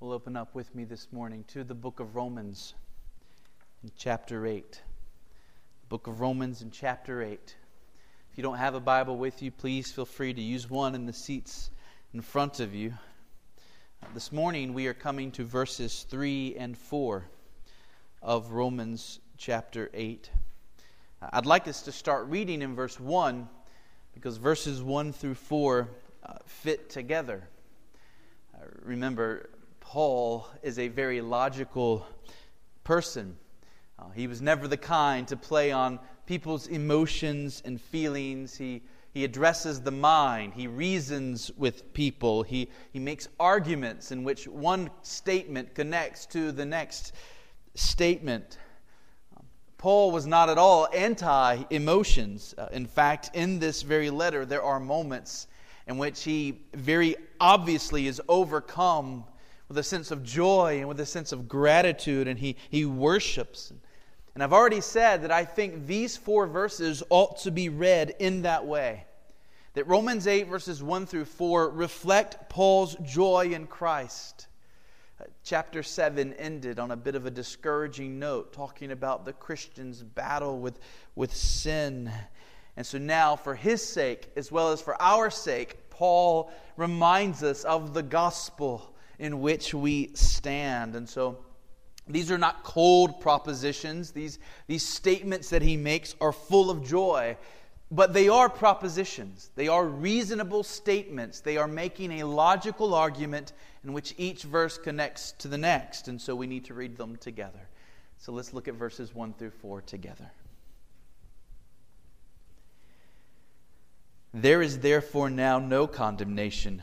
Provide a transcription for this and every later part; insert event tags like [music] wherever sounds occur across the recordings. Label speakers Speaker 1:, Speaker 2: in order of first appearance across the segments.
Speaker 1: will open up with me this morning to the book of Romans in chapter 8. The book of Romans in chapter 8. If you don't have a Bible with you, please feel free to use one in the seats in front of you. This morning we are coming to verses 3 and 4 of Romans chapter 8. Uh, I'd like us to start reading in verse 1 because verses 1 through 4 uh, fit together. Uh, remember, Paul is a very logical person. Uh, he was never the kind to play on people's emotions and feelings. He, he addresses the mind. He reasons with people. He, he makes arguments in which one statement connects to the next statement. Paul was not at all anti emotions. Uh, in fact, in this very letter, there are moments in which he very obviously is overcome with a sense of joy and with a sense of gratitude, and he, he worships. And I've already said that I think these four verses ought to be read in that way. That Romans 8, verses 1 through 4, reflect Paul's joy in Christ. Uh, chapter 7 ended on a bit of a discouraging note, talking about the Christian's battle with, with sin. And so now, for his sake, as well as for our sake, Paul reminds us of the gospel in which we stand. And so these are not cold propositions. These, these statements that he makes are full of joy, but they are propositions. They are reasonable statements. They are making a logical argument in which each verse connects to the next. And so we need to read them together. So let's look at verses 1 through 4 together. There is therefore now no condemnation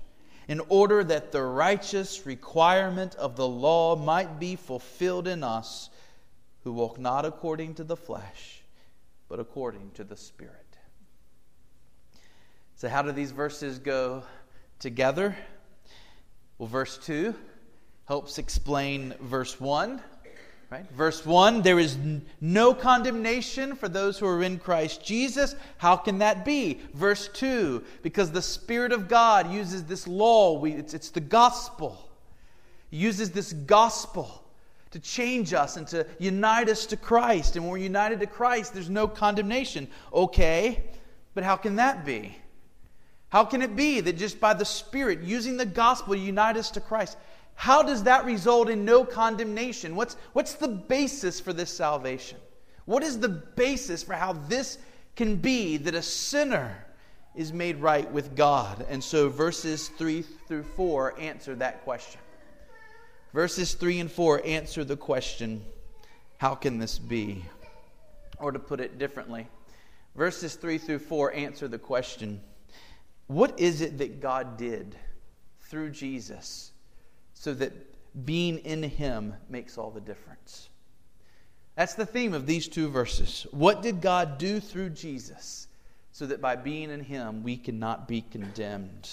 Speaker 1: in order that the righteous requirement of the law might be fulfilled in us who walk not according to the flesh, but according to the Spirit. So, how do these verses go together? Well, verse 2 helps explain verse 1. Right? Verse 1 there is no condemnation for those who are in Christ Jesus. How can that be? Verse 2 because the Spirit of God uses this law, we, it's, it's the gospel. He uses this gospel to change us and to unite us to Christ. And when we're united to Christ, there's no condemnation. Okay, but how can that be? How can it be that just by the Spirit using the gospel unite us to Christ? How does that result in no condemnation? What's, what's the basis for this salvation? What is the basis for how this can be that a sinner is made right with God? And so verses 3 through 4 answer that question. Verses 3 and 4 answer the question how can this be? Or to put it differently, verses 3 through 4 answer the question what is it that God did through Jesus so that being in Him makes all the difference. That's the theme of these two verses. What did God do through Jesus so that by being in Him we cannot be condemned?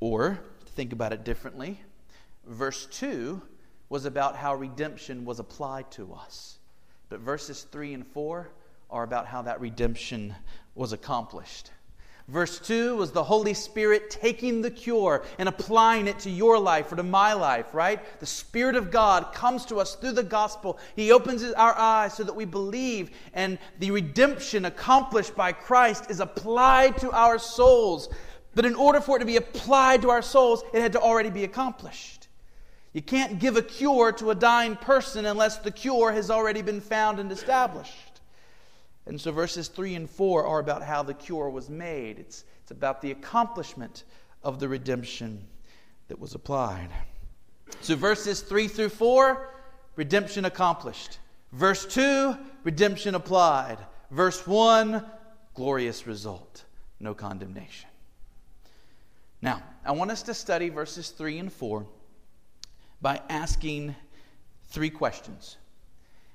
Speaker 1: Or, think about it differently, verse 2 was about how redemption was applied to us. But verses 3 and 4 are about how that redemption was accomplished. Verse 2 was the Holy Spirit taking the cure and applying it to your life or to my life, right? The Spirit of God comes to us through the gospel. He opens our eyes so that we believe, and the redemption accomplished by Christ is applied to our souls. But in order for it to be applied to our souls, it had to already be accomplished. You can't give a cure to a dying person unless the cure has already been found and established. And so verses 3 and 4 are about how the cure was made, it's, it's about the accomplishment of the redemption that was applied. So verses 3 through 4, redemption accomplished. Verse 2, redemption applied. Verse 1, glorious result, no condemnation. Now, I want us to study verses 3 and 4 by asking three questions.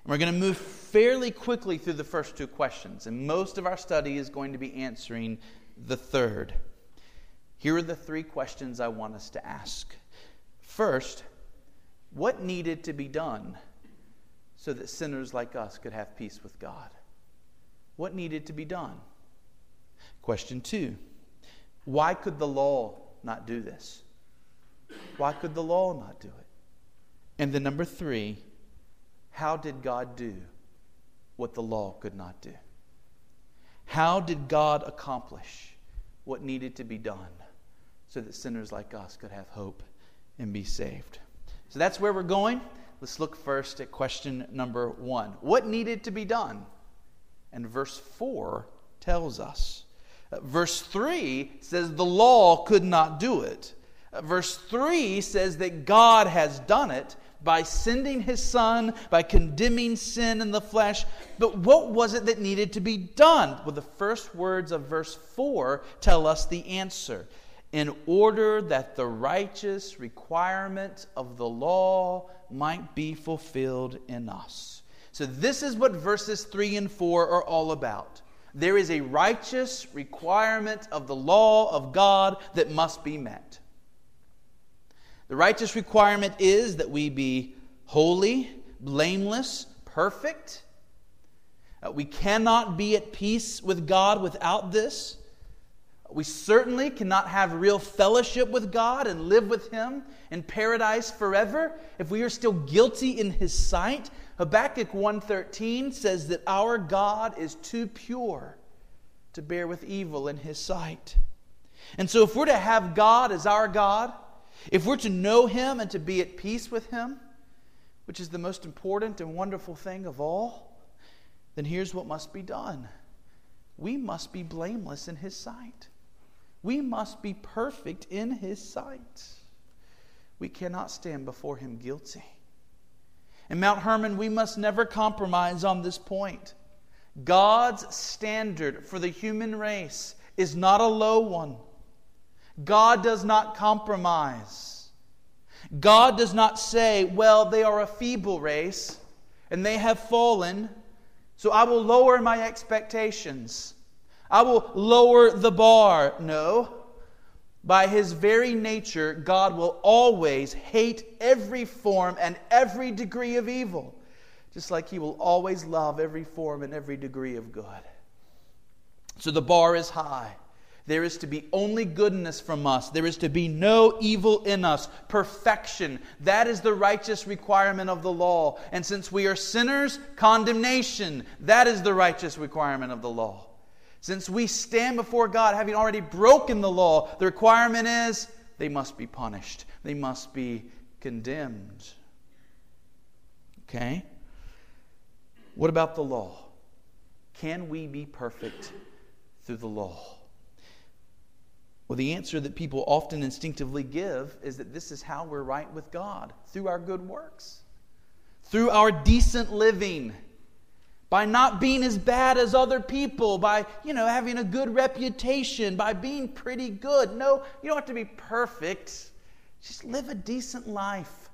Speaker 1: And we're going to move fairly quickly through the first two questions, and most of our study is going to be answering the third. Here are the three questions I want us to ask. First, what needed to be done so that sinners like us could have peace with God? What needed to be done? Question two, why could the law not do this? Why could the law not do it? And then number three, how did God do what the law could not do? How did God accomplish what needed to be done so that sinners like us could have hope and be saved? So that's where we're going. Let's look first at question number one. What needed to be done? And verse 4 tells us. Uh, verse 3 says the law could not do it. Uh, verse 3 says that God has done it by sending his son, by condemning sin in the flesh. But what was it that needed to be done? Well, the first words of verse 4 tell us the answer. In order that the righteous requirement of the law might be fulfilled in us. So, this is what verses 3 and 4 are all about. There is a righteous requirement of the law of God that must be met. The righteous requirement is that we be holy, blameless, perfect. Uh, we cannot be at peace with God without this. We certainly cannot have real fellowship with God and live with Him in paradise forever if we are still guilty in His sight. Habakkuk 1:13 says that our God is too pure to bear with evil in His sight. And so, if we're to have God as our God, if we're to know Him and to be at peace with Him, which is the most important and wonderful thing of all, then here's what must be done we must be blameless in His sight. We must be perfect in His sight. We cannot stand before Him guilty. In Mount Hermon, we must never compromise on this point. God's standard for the human race is not a low one. God does not compromise. God does not say, well, they are a feeble race and they have fallen, so I will lower my expectations. I will lower the bar. No. By his very nature, God will always hate every form and every degree of evil, just like he will always love every form and every degree of good. So the bar is high. There is to be only goodness from us. There is to be no evil in us. Perfection. That is the righteous requirement of the law. And since we are sinners, condemnation. That is the righteous requirement of the law. Since we stand before God having already broken the law, the requirement is they must be punished, they must be condemned. Okay? What about the law? Can we be perfect through the law? Well, the answer that people often instinctively give is that this is how we're right with God through our good works, through our decent living, by not being as bad as other people, by, you know, having a good reputation, by being pretty good. No, you don't have to be perfect. Just live a decent life.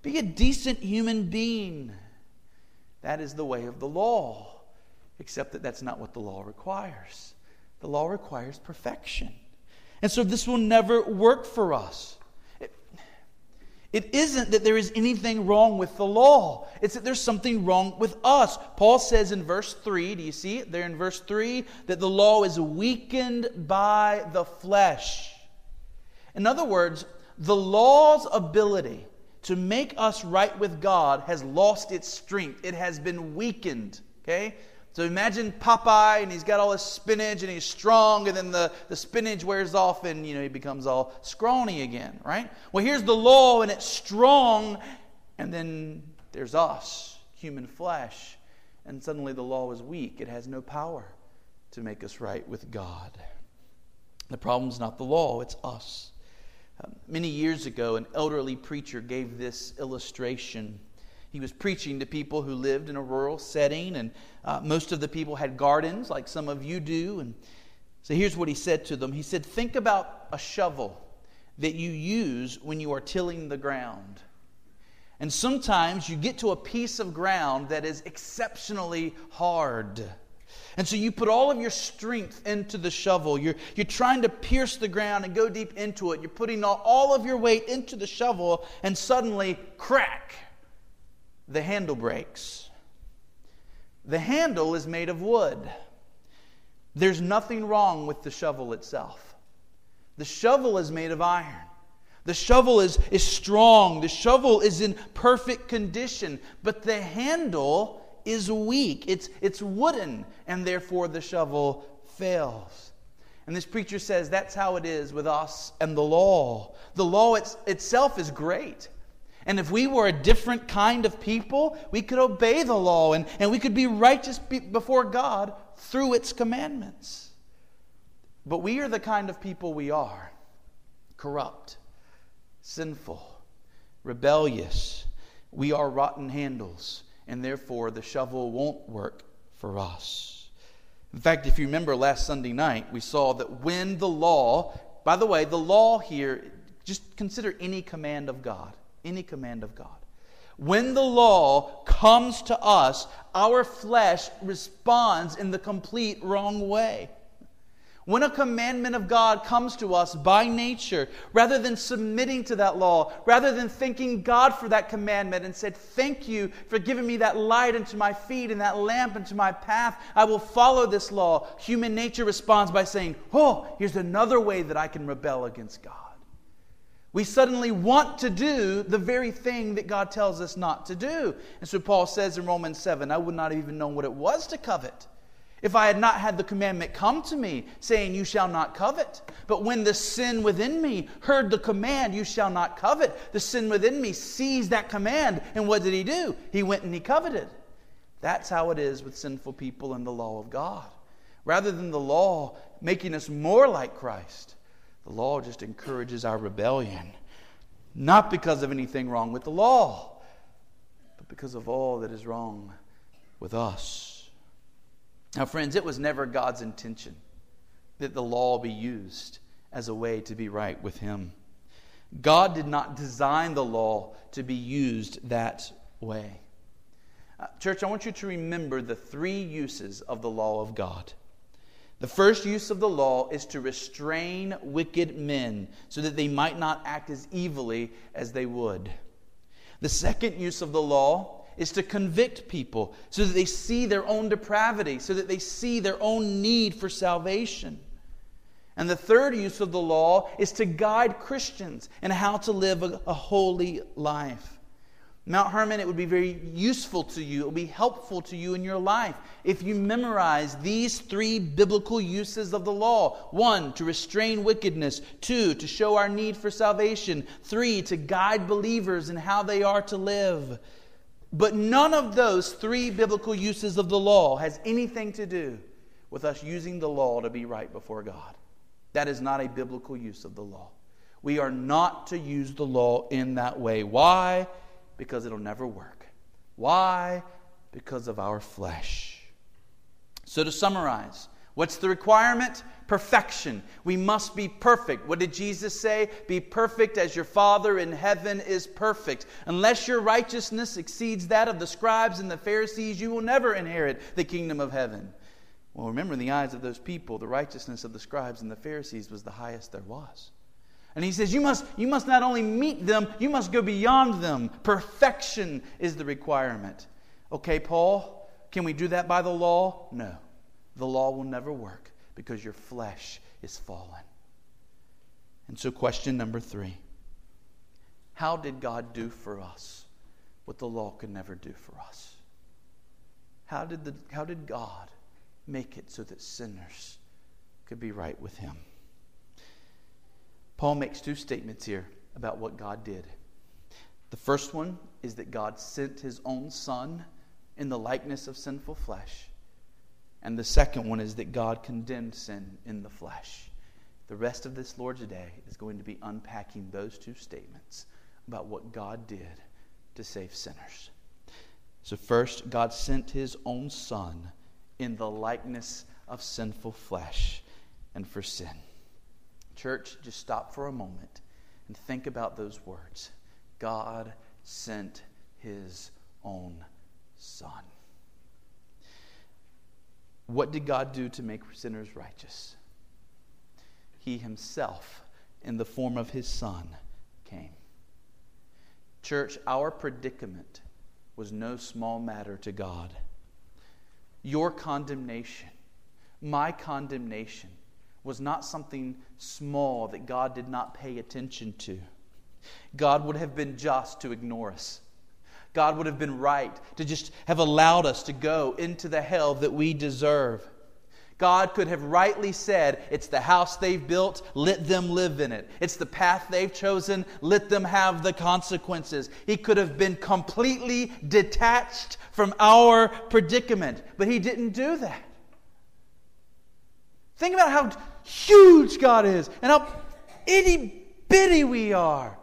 Speaker 1: Be a decent human being. That is the way of the law, except that that's not what the law requires. The law requires perfection. And so this will never work for us. It, isn't that there is anything wrong with the law, it's that there's something wrong with us. Paul says in verse 3, do you see it there in verse 3? That the law is weakened by the flesh. In other words, the law's ability to make us right with God has lost its strength, it has been weakened. Okay? So imagine Popeye and he's got all his spinach and he's strong, and then the, the spinach wears off and you know he becomes all scrawny again, right? Well, here's the law and it's strong, and then there's us, human flesh, and suddenly the law is weak. It has no power to make us right with God. The problem's not the law, it's us. Uh, many years ago, an elderly preacher gave this illustration he was preaching to people who lived in a rural setting, and uh, most of the people had gardens, like some of you do. And so here's what he said to them He said, Think about a shovel that you use when you are tilling the ground. And sometimes you get to a piece of ground that is exceptionally hard. And so you put all of your strength into the shovel. You're, you're trying to pierce the ground and go deep into it. You're putting all, all of your weight into the shovel, and suddenly, crack, the handle breaks. The handle is made of wood. There's nothing wrong with the shovel itself. The shovel is made of iron. The shovel is, is strong. The shovel is in perfect condition. But the handle is weak. It's, it's wooden, and therefore the shovel fails. And this preacher says that's how it is with us and the law. The law it's, itself is great. And if we were a different kind of people, we could obey the law and, and we could be righteous before God through its commandments. But we are the kind of people we are corrupt, sinful, rebellious. We are rotten handles, and therefore the shovel won't work for us. In fact, if you remember last Sunday night, we saw that when the law, by the way, the law here, just consider any command of God any command of God. When the law comes to us, our flesh responds in the complete wrong way. When a commandment of God comes to us by nature, rather than submitting to that law, rather than thanking God for that commandment and said, Thank you for giving me that light unto my feet and that lamp unto my path, I will follow this law, human nature responds by saying, Oh, here's another way that I can rebel against God. We suddenly want to do the very thing that God tells us not to do. And so Paul says in Romans 7 I would not have even known what it was to covet if I had not had the commandment come to me, saying, You shall not covet. But when the sin within me heard the command, You shall not covet, the sin within me seized that command. And what did he do? He went and he coveted. That's how it is with sinful people and the law of God. Rather than the law making us more like Christ, the law just encourages our rebellion, not because of anything wrong with the law, but because of all that is wrong with us. Now, friends, it was never God's intention that the law be used as a way to be right with Him. God did not design the law to be used that way. Uh, church, I want you to remember the three uses of the law of God. The first use of the law is to restrain wicked men so that they might not act as evilly as they would. The second use of the law is to convict people so that they see their own depravity, so that they see their own need for salvation. And the third use of the law is to guide Christians in how to live a, a holy life. Mount Hermon, it would be very useful to you, it would be helpful to you in your life if you memorize these three biblical uses of the law one, to restrain wickedness, two, to show our need for salvation, three, to guide believers in how they are to live. But none of those three biblical uses of the law has anything to do with us using the law to be right before God. That is not a biblical use of the law. We are not to use the law in that way. Why? Because it'll never work. Why? Because of our flesh. So, to summarize, what's the requirement? Perfection. We must be perfect. What did Jesus say? Be perfect as your Father in heaven is perfect. Unless your righteousness exceeds that of the scribes and the Pharisees, you will never inherit the kingdom of heaven. Well, remember, in the eyes of those people, the righteousness of the scribes and the Pharisees was the highest there was. And he says, you must, you must not only meet them, you must go beyond them. Perfection is the requirement. Okay, Paul, can we do that by the law? No. The law will never work because your flesh is fallen. And so, question number three How did God do for us what the law could never do for us? How did, the, how did God make it so that sinners could be right with Him? Paul makes two statements here about what God did. The first one is that God sent his own Son in the likeness of sinful flesh. And the second one is that God condemned sin in the flesh. The rest of this Lord's Day is going to be unpacking those two statements about what God did to save sinners. So, first, God sent his own Son in the likeness of sinful flesh and for sin. Church, just stop for a moment and think about those words. God sent his own son. What did God do to make sinners righteous? He himself, in the form of his son, came. Church, our predicament was no small matter to God. Your condemnation, my condemnation, was not something small that God did not pay attention to. God would have been just to ignore us. God would have been right to just have allowed us to go into the hell that we deserve. God could have rightly said, It's the house they've built, let them live in it. It's the path they've chosen, let them have the consequences. He could have been completely detached from our predicament, but He didn't do that. Think about how huge God is and how itty bitty we are.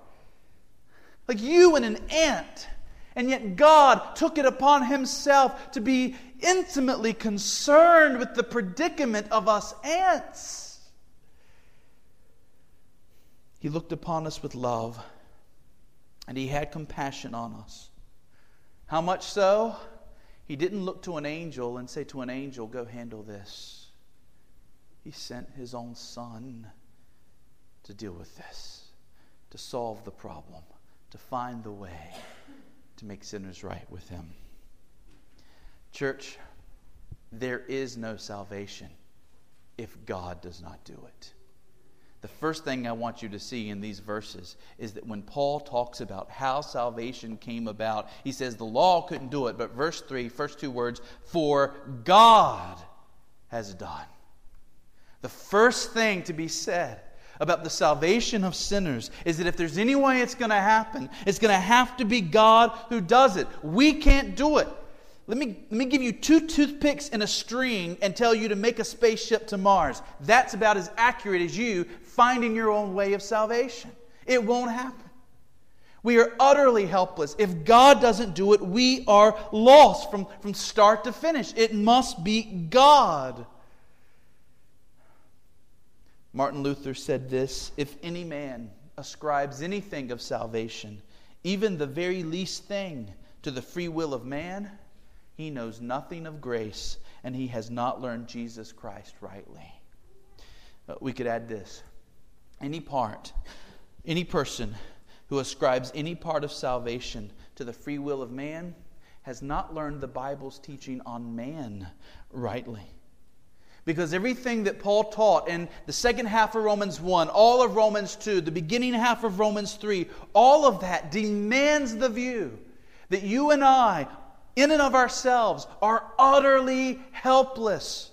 Speaker 1: Like you and an ant. And yet God took it upon Himself to be intimately concerned with the predicament of us ants. He looked upon us with love and He had compassion on us. How much so? He didn't look to an angel and say to an angel, Go handle this. He sent His own Son to deal with this, to solve the problem, to find the way to make sinners right with Him. Church, there is no salvation if God does not do it. The first thing I want you to see in these verses is that when Paul talks about how salvation came about, he says the law couldn't do it, but verse 3, first two words, for God has done. The first thing to be said about the salvation of sinners is that if there's any way it's going to happen, it's going to have to be God who does it. We can't do it. Let me, let me give you two toothpicks and a string and tell you to make a spaceship to Mars. That's about as accurate as you finding your own way of salvation. It won't happen. We are utterly helpless. If God doesn't do it, we are lost from, from start to finish. It must be God. Martin Luther said this If any man ascribes anything of salvation, even the very least thing, to the free will of man, he knows nothing of grace, and he has not learned Jesus Christ rightly. We could add this any part, any person who ascribes any part of salvation to the free will of man has not learned the Bible's teaching on man rightly. Because everything that Paul taught in the second half of Romans 1, all of Romans 2, the beginning half of Romans 3, all of that demands the view that you and I in and of ourselves, are utterly helpless.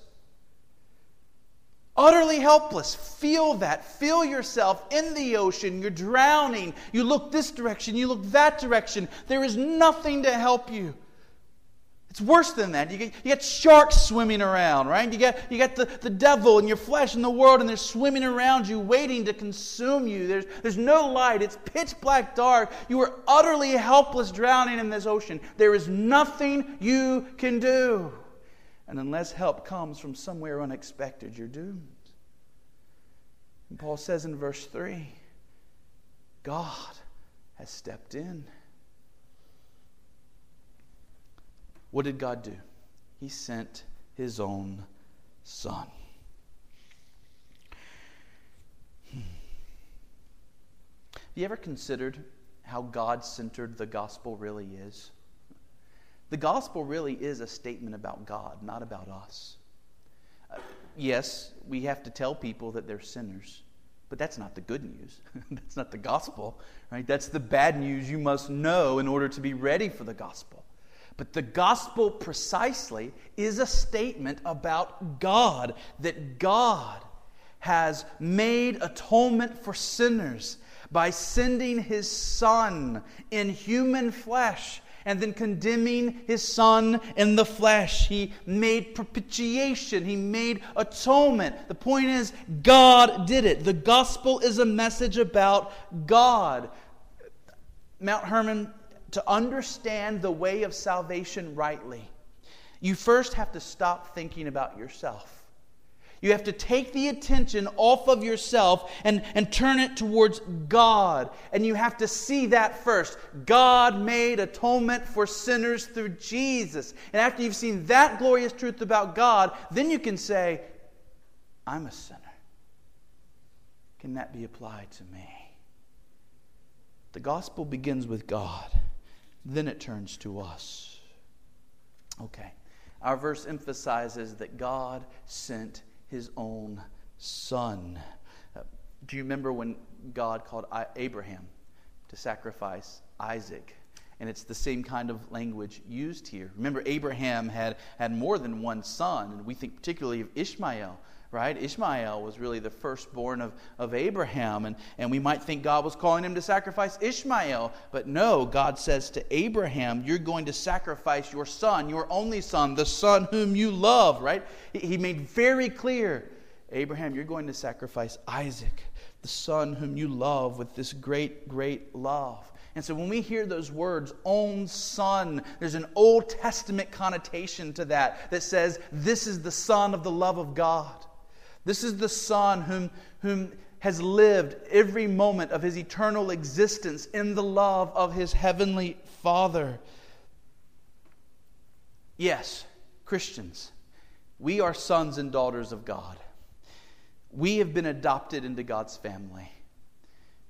Speaker 1: Utterly helpless. Feel that. Feel yourself in the ocean. You're drowning. You look this direction, you look that direction. There is nothing to help you. It's worse than that. You get, you get sharks swimming around, right? You get, you the, the devil and your flesh in the world, and they're swimming around you, waiting to consume you. There's, there's no light. It's pitch black dark. You are utterly helpless drowning in this ocean. There is nothing you can do. And unless help comes from somewhere unexpected, you're doomed. And Paul says in verse 3 God has stepped in. What did God do? He sent his own son. Hmm. Have you ever considered how God centered the gospel really is? The gospel really is a statement about God, not about us. Uh, yes, we have to tell people that they're sinners, but that's not the good news. [laughs] that's not the gospel, right? That's the bad news you must know in order to be ready for the gospel. But the gospel precisely is a statement about God, that God has made atonement for sinners by sending his Son in human flesh and then condemning his Son in the flesh. He made propitiation, he made atonement. The point is, God did it. The gospel is a message about God. Mount Hermon to understand the way of salvation rightly, you first have to stop thinking about yourself. You have to take the attention off of yourself and, and turn it towards God. And you have to see that first. God made atonement for sinners through Jesus. And after you've seen that glorious truth about God, then you can say, I'm a sinner. Can that be applied to me? The gospel begins with God, then it turns to us. Okay. Our verse emphasizes that God sent his own son. Uh, do you remember when God called Abraham to sacrifice Isaac? And it's the same kind of language used here. Remember, Abraham had, had more than one son, and we think particularly of Ishmael right? Ishmael was really the firstborn of, of Abraham, and, and we might think God was calling him to sacrifice Ishmael, but no, God says to Abraham, You're going to sacrifice your son, your only son, the son whom you love, right? He made very clear, Abraham, you're going to sacrifice Isaac, the son whom you love with this great, great love. And so when we hear those words, own son, there's an Old Testament connotation to that that says, This is the son of the love of God. This is the Son whom, whom has lived every moment of his eternal existence in the love of his heavenly Father. Yes, Christians, we are sons and daughters of God. We have been adopted into God's family.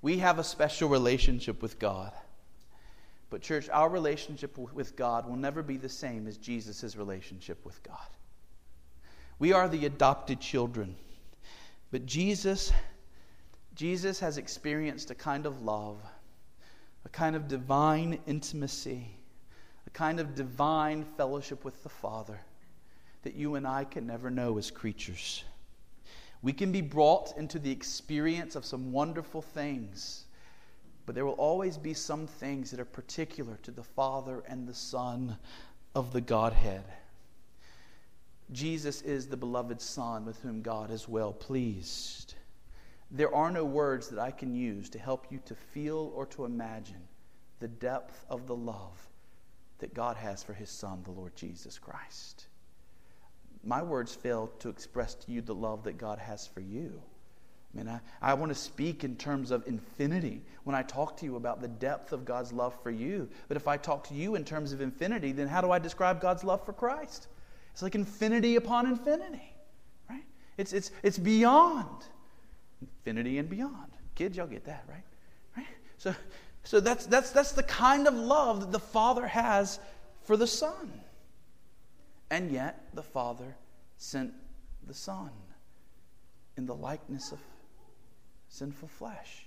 Speaker 1: We have a special relationship with God. But, church, our relationship with God will never be the same as Jesus' relationship with God. We are the adopted children. But Jesus, Jesus has experienced a kind of love, a kind of divine intimacy, a kind of divine fellowship with the Father that you and I can never know as creatures. We can be brought into the experience of some wonderful things, but there will always be some things that are particular to the Father and the Son of the Godhead. Jesus is the beloved Son with whom God is well pleased. There are no words that I can use to help you to feel or to imagine the depth of the love that God has for his Son, the Lord Jesus Christ. My words fail to express to you the love that God has for you. I mean, I, I want to speak in terms of infinity when I talk to you about the depth of God's love for you. But if I talk to you in terms of infinity, then how do I describe God's love for Christ? It's like infinity upon infinity, right? It's, it's, it's beyond infinity and beyond. Kids, y'all get that, right? Right? So, so that's, that's, that's the kind of love that the Father has for the Son. And yet, the Father sent the Son in the likeness of sinful flesh.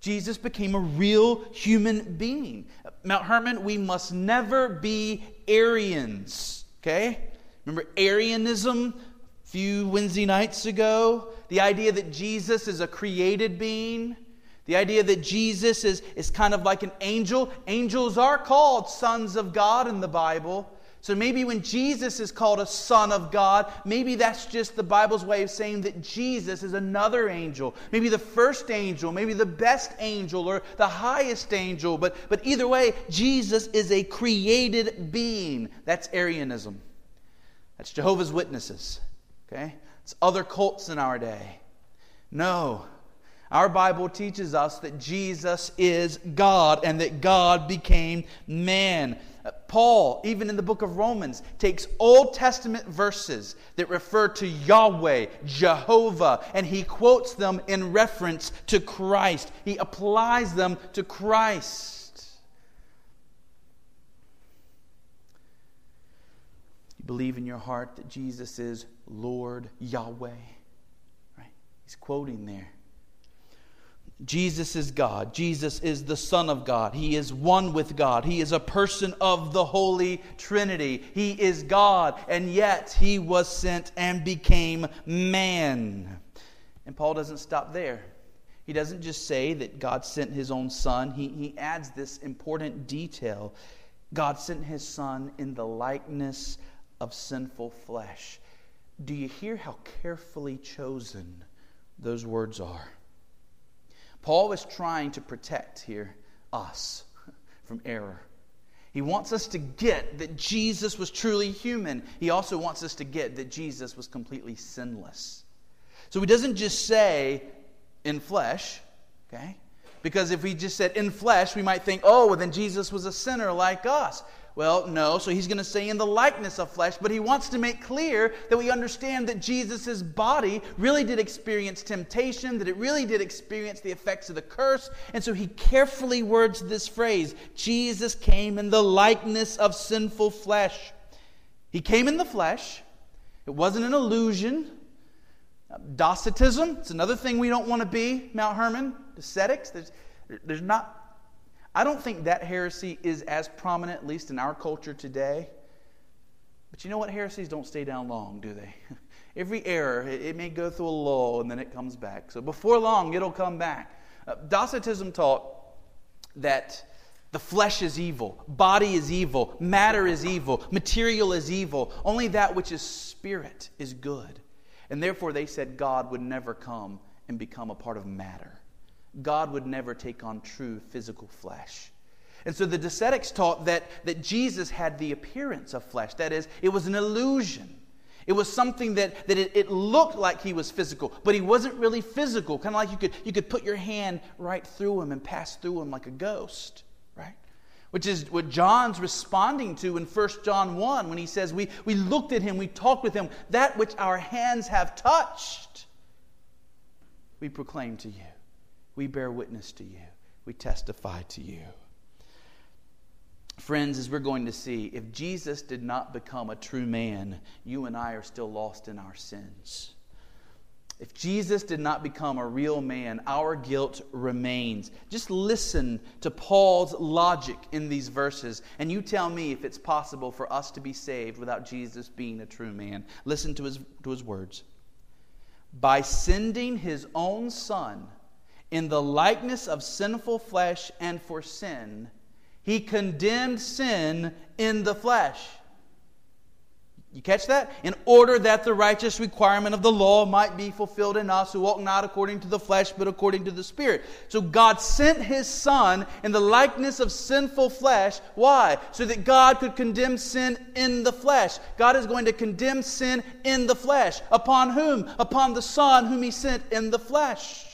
Speaker 1: Jesus became a real human being. Mount Hermon, we must never be Arians, okay? Remember Arianism a few Wednesday nights ago? The idea that Jesus is a created being. The idea that Jesus is, is kind of like an angel. Angels are called sons of God in the Bible. So maybe when Jesus is called a son of God, maybe that's just the Bible's way of saying that Jesus is another angel. Maybe the first angel, maybe the best angel, or the highest angel. But, but either way, Jesus is a created being. That's Arianism. That's Jehovah's Witnesses. Okay? It's other cults in our day. No. Our Bible teaches us that Jesus is God and that God became man. Uh, Paul, even in the book of Romans, takes Old Testament verses that refer to Yahweh, Jehovah, and he quotes them in reference to Christ. He applies them to Christ. Believe in your heart that Jesus is Lord Yahweh. Right? He's quoting there. Jesus is God. Jesus is the Son of God. He is one with God. He is a person of the Holy Trinity. He is God, and yet he was sent and became man. And Paul doesn't stop there. He doesn't just say that God sent his own Son, he, he adds this important detail God sent his Son in the likeness of sinful flesh. Do you hear how carefully chosen those words are? Paul is trying to protect here us from error. He wants us to get that Jesus was truly human. He also wants us to get that Jesus was completely sinless. So he doesn't just say in flesh, okay? Because if he just said in flesh, we might think, oh, well, then Jesus was a sinner like us. Well, no. So he's going to say in the likeness of flesh, but he wants to make clear that we understand that Jesus' body really did experience temptation, that it really did experience the effects of the curse. And so he carefully words this phrase Jesus came in the likeness of sinful flesh. He came in the flesh, it wasn't an illusion. Docetism, it's another thing we don't want to be, Mount Hermon. Docetics, there's, there's not I don't think that heresy is as prominent, at least in our culture today. But you know what? Heresies don't stay down long, do they? [laughs] Every error, it, may go through a lull and then it comes back. So before long, it'll come back. Uh, Docetism taught that the flesh is evil, body is evil, matter is evil, material is evil. Only that which is spirit is good. And therefore, they said God would never come and become a part of matter. God would never take on true physical flesh. And so the Docetics taught that, that Jesus had the appearance of flesh. That is, it was an illusion. It was something that, that it, it looked like he was physical, but he wasn't really physical. Kind of like you could, you could put your hand right through him and pass through him like a ghost, right? Which is what John's responding to in 1 John 1 when he says, we, we looked at him, we talked with him, that which our hands have touched, we proclaim to you we bear witness to you, we testify to you. Friends, as we're going to see, if Jesus did not become a true man, you and I are still lost in our sins. If Jesus did not become a real man, our guilt remains. Just listen to Paul's logic in these verses, and you tell me if it's possible for us to be saved without Jesus being a true man. Listen to his, to his words. By sending his own son in the likeness of sinful flesh and for sin, he condemned sin in the flesh. You catch that? In order that the righteous requirement of the law might be fulfilled in us who walk not according to the flesh, but according to the Spirit. So God sent His Son in the likeness of sinful flesh. Why? So that God could condemn sin in the flesh. God is going to condemn sin in the flesh. Upon whom? Upon the Son whom He sent in the flesh.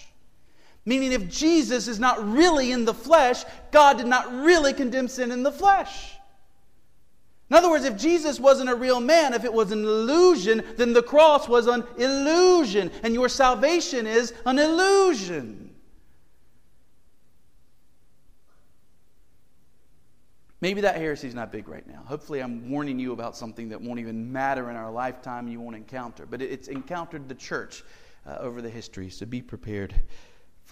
Speaker 1: Meaning, if Jesus is not really in the flesh, God did not really condemn sin in the flesh. In other words, if Jesus wasn't a real man, if it was an illusion, then the cross was an illusion, and your salvation is an illusion. Maybe that heresy is not big right now. Hopefully, I'm warning you about something that won't even matter in our lifetime, you won't encounter. But it's encountered the church uh, over the history, so be prepared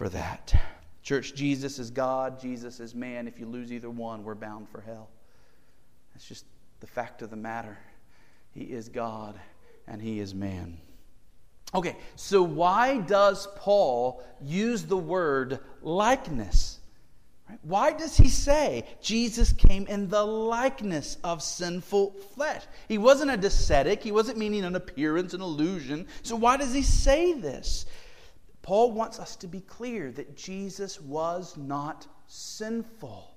Speaker 1: for that. Church, Jesus is God, Jesus is man. If you lose either one, we're bound for hell. That's just the fact of the matter. He is God and he is man. Okay, so why does Paul use the word likeness? Why does he say Jesus came in the likeness of sinful flesh? He wasn't a Docetic, he wasn't meaning an appearance, an illusion. So why does he say this? Paul wants us to be clear that Jesus was not sinful.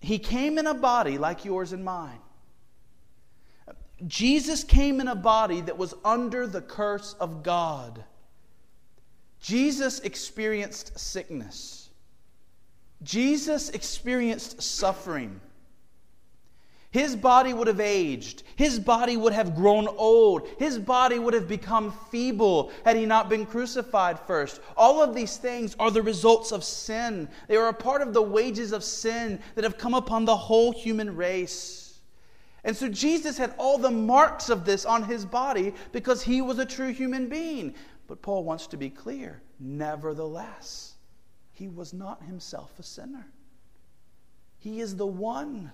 Speaker 1: He came in a body like yours and mine. Jesus came in a body that was under the curse of God. Jesus experienced sickness. Jesus experienced suffering. His body would have aged. His body would have grown old. His body would have become feeble had he not been crucified first. All of these things are the results of sin. They are a part of the wages of sin that have come upon the whole human race. And so Jesus had all the marks of this on his body because he was a true human being. But Paul wants to be clear nevertheless, he was not himself a sinner. He is the one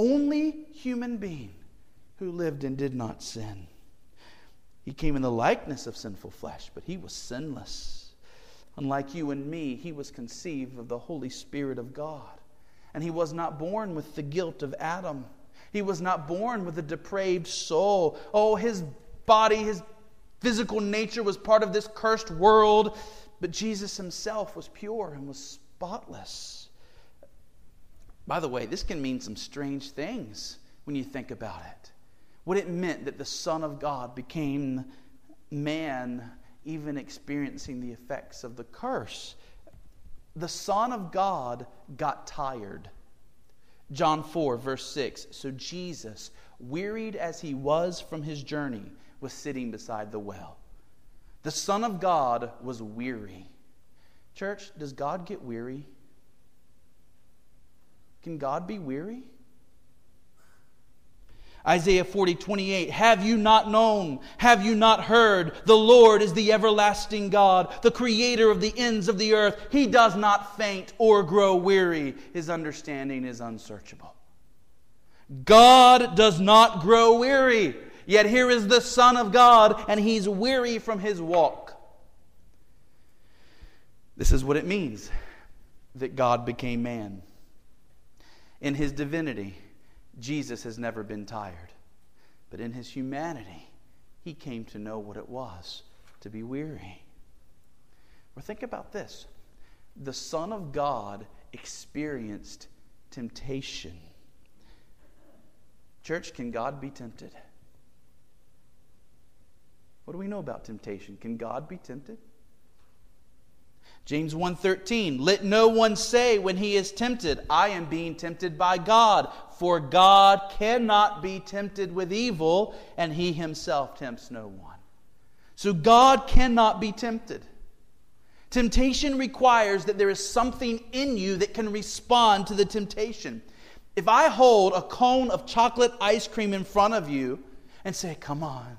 Speaker 1: only human being who lived and did not sin. He came in the likeness of sinful flesh, but he was sinless. Unlike you and me, he was conceived of the Holy Spirit of God. And he was not born with the guilt of Adam. He was not born with a depraved soul. Oh, his body, his physical nature was part of this cursed world, but Jesus himself was pure and was spotless. By the way, this can mean some strange things when you think about it. What it meant that the Son of God became man, even experiencing the effects of the curse. The Son of God got tired. John 4, verse 6. So Jesus, wearied as he was from his journey, was sitting beside the well. The Son of God was weary. Church, does God get weary? Can God be weary? Isaiah 40, 28. Have you not known? Have you not heard? The Lord is the everlasting God, the creator of the ends of the earth. He does not faint or grow weary. His understanding is unsearchable. God does not grow weary. Yet here is the Son of God, and he's weary from his walk. This is what it means that God became man. In his divinity, Jesus has never been tired. But in his humanity, he came to know what it was to be weary. Or think about this the Son of God experienced temptation. Church, can God be tempted? What do we know about temptation? Can God be tempted? James 1:13 Let no one say when he is tempted I am being tempted by God for God cannot be tempted with evil and he himself tempts no one. So God cannot be tempted. Temptation requires that there is something in you that can respond to the temptation. If I hold a cone of chocolate ice cream in front of you and say, Come on,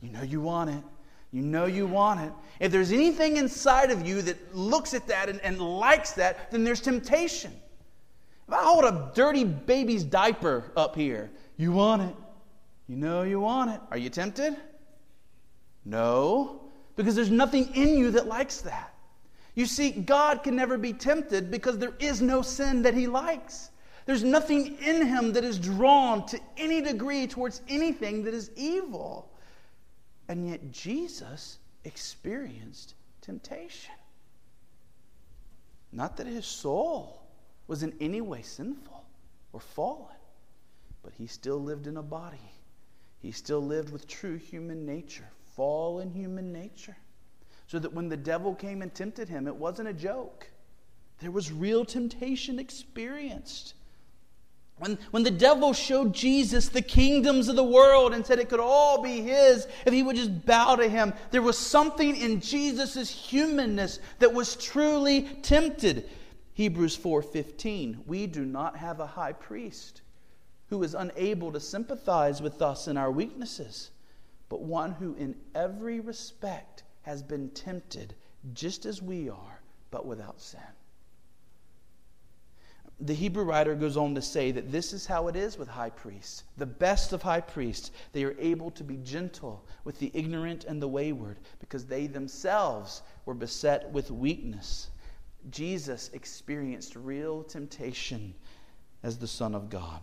Speaker 1: you know you want it, you know you want it. If there's anything inside of you that looks at that and, and likes that, then there's temptation. If I hold a dirty baby's diaper up here, you want it. You know you want it. Are you tempted? No, because there's nothing in you that likes that. You see, God can never be tempted because there is no sin that He likes. There's nothing in Him that is drawn to any degree towards anything that is evil. And yet Jesus experienced temptation. Not that his soul was in any way sinful or fallen, but he still lived in a body. He still lived with true human nature, fallen human nature. So that when the devil came and tempted him, it wasn't a joke. There was real temptation experienced. When, when the devil showed Jesus the kingdoms of the world and said it could all be his if he would just bow to him, there was something in Jesus' humanness that was truly tempted. Hebrews 4:15 We do not have a high priest who is unable to sympathize with us in our weaknesses, but one who in every respect has been tempted just as we are, but without sin the Hebrew writer goes on to say that this is how it is with high priests. The best of high priests, they are able to be gentle with the ignorant and the wayward because they themselves were beset with weakness. Jesus experienced real temptation as the Son of God.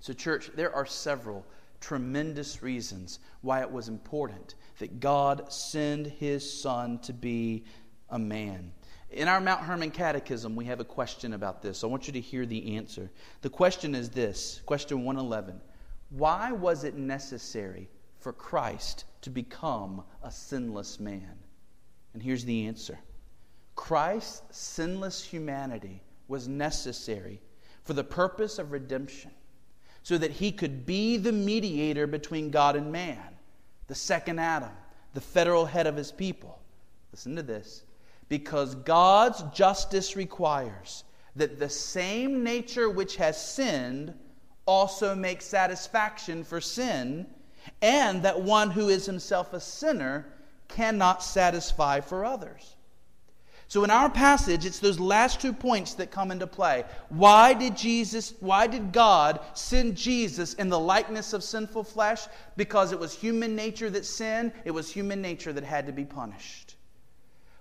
Speaker 1: So, church, there are several tremendous reasons why it was important that God send his Son to be a man. In our Mount Hermon Catechism, we have a question about this. I want you to hear the answer. The question is this question 111 Why was it necessary for Christ to become a sinless man? And here's the answer Christ's sinless humanity was necessary for the purpose of redemption, so that he could be the mediator between God and man, the second Adam, the federal head of his people. Listen to this because God's justice requires that the same nature which has sinned also make satisfaction for sin, and that one who is himself a sinner cannot satisfy for others. So in our passage, it's those last two points that come into play. Why did Jesus, why did God send Jesus in the likeness of sinful flesh? Because it was human nature that sinned, it was human nature that had to be punished.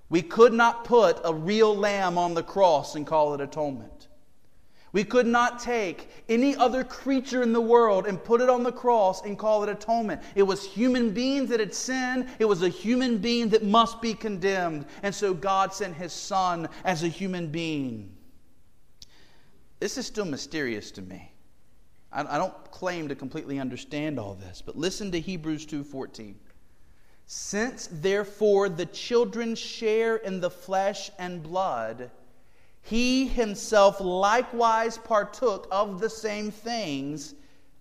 Speaker 1: We could not put a real lamb on the cross and call it atonement. We could not take any other creature in the world and put it on the cross and call it atonement. It was human beings that had sinned. It was a human being that must be condemned. And so God sent his son as a human being. This is still mysterious to me. I, don't claim to completely understand all this, but listen to Hebrews 2:14. Since therefore the children share in the flesh and blood, he himself likewise partook of the same things,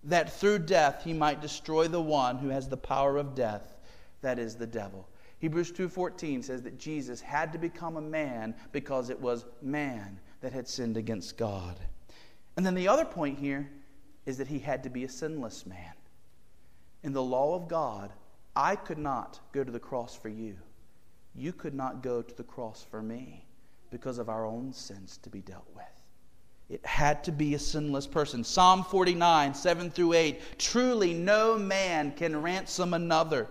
Speaker 1: that through death he might destroy the one who has the power of death, that is the devil. Hebrews 2:14 says that Jesus had to become a man because it was man that had sinned against God. And then the other point here is that he had to be a sinless man. In the law of God, I could not go to the cross for you. You could not go to the cross for me because of our own sins to be dealt with. It had to be a sinless person. Psalm 49, 7 through 8. Truly, no man can ransom another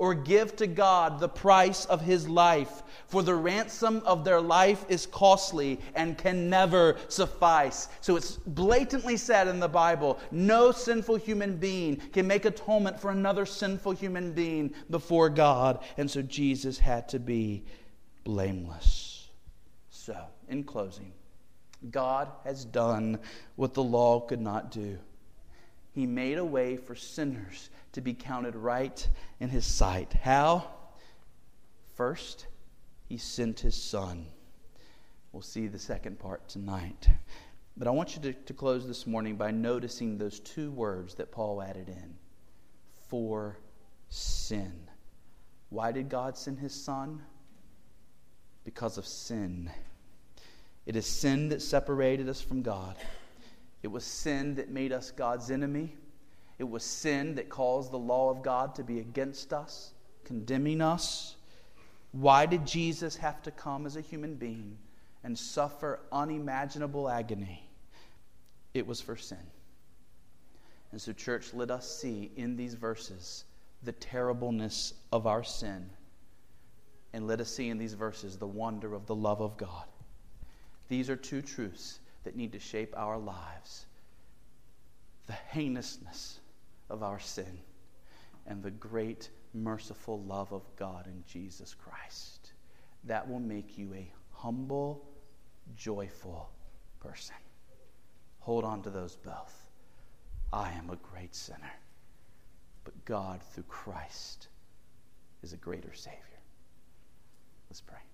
Speaker 1: or give to God the price of his life. For the ransom of their life is costly and can never suffice. So it's blatantly said in the Bible no sinful human being can make atonement for another sinful human being before God. And so Jesus had to be blameless. So, in closing, God has done what the law could not do. He made a way for sinners to be counted right in his sight. How? First, he sent his son. We'll see the second part tonight. But I want you to, to close this morning by noticing those two words that Paul added in for sin. Why did God send his son? Because of sin. It is sin that separated us from God. It was sin that made us God's enemy. It was sin that caused the law of God to be against us, condemning us. Why did Jesus have to come as a human being and suffer unimaginable agony? It was for sin. And so, church, let us see in these verses the terribleness of our sin. And let us see in these verses the wonder of the love of God. These are two truths that need to shape our lives the heinousness of our sin and the great merciful love of God in Jesus Christ. That will make you a humble, joyful person. Hold on to those both. I am a great sinner, but God, through Christ, is a greater Savior. Let's pray.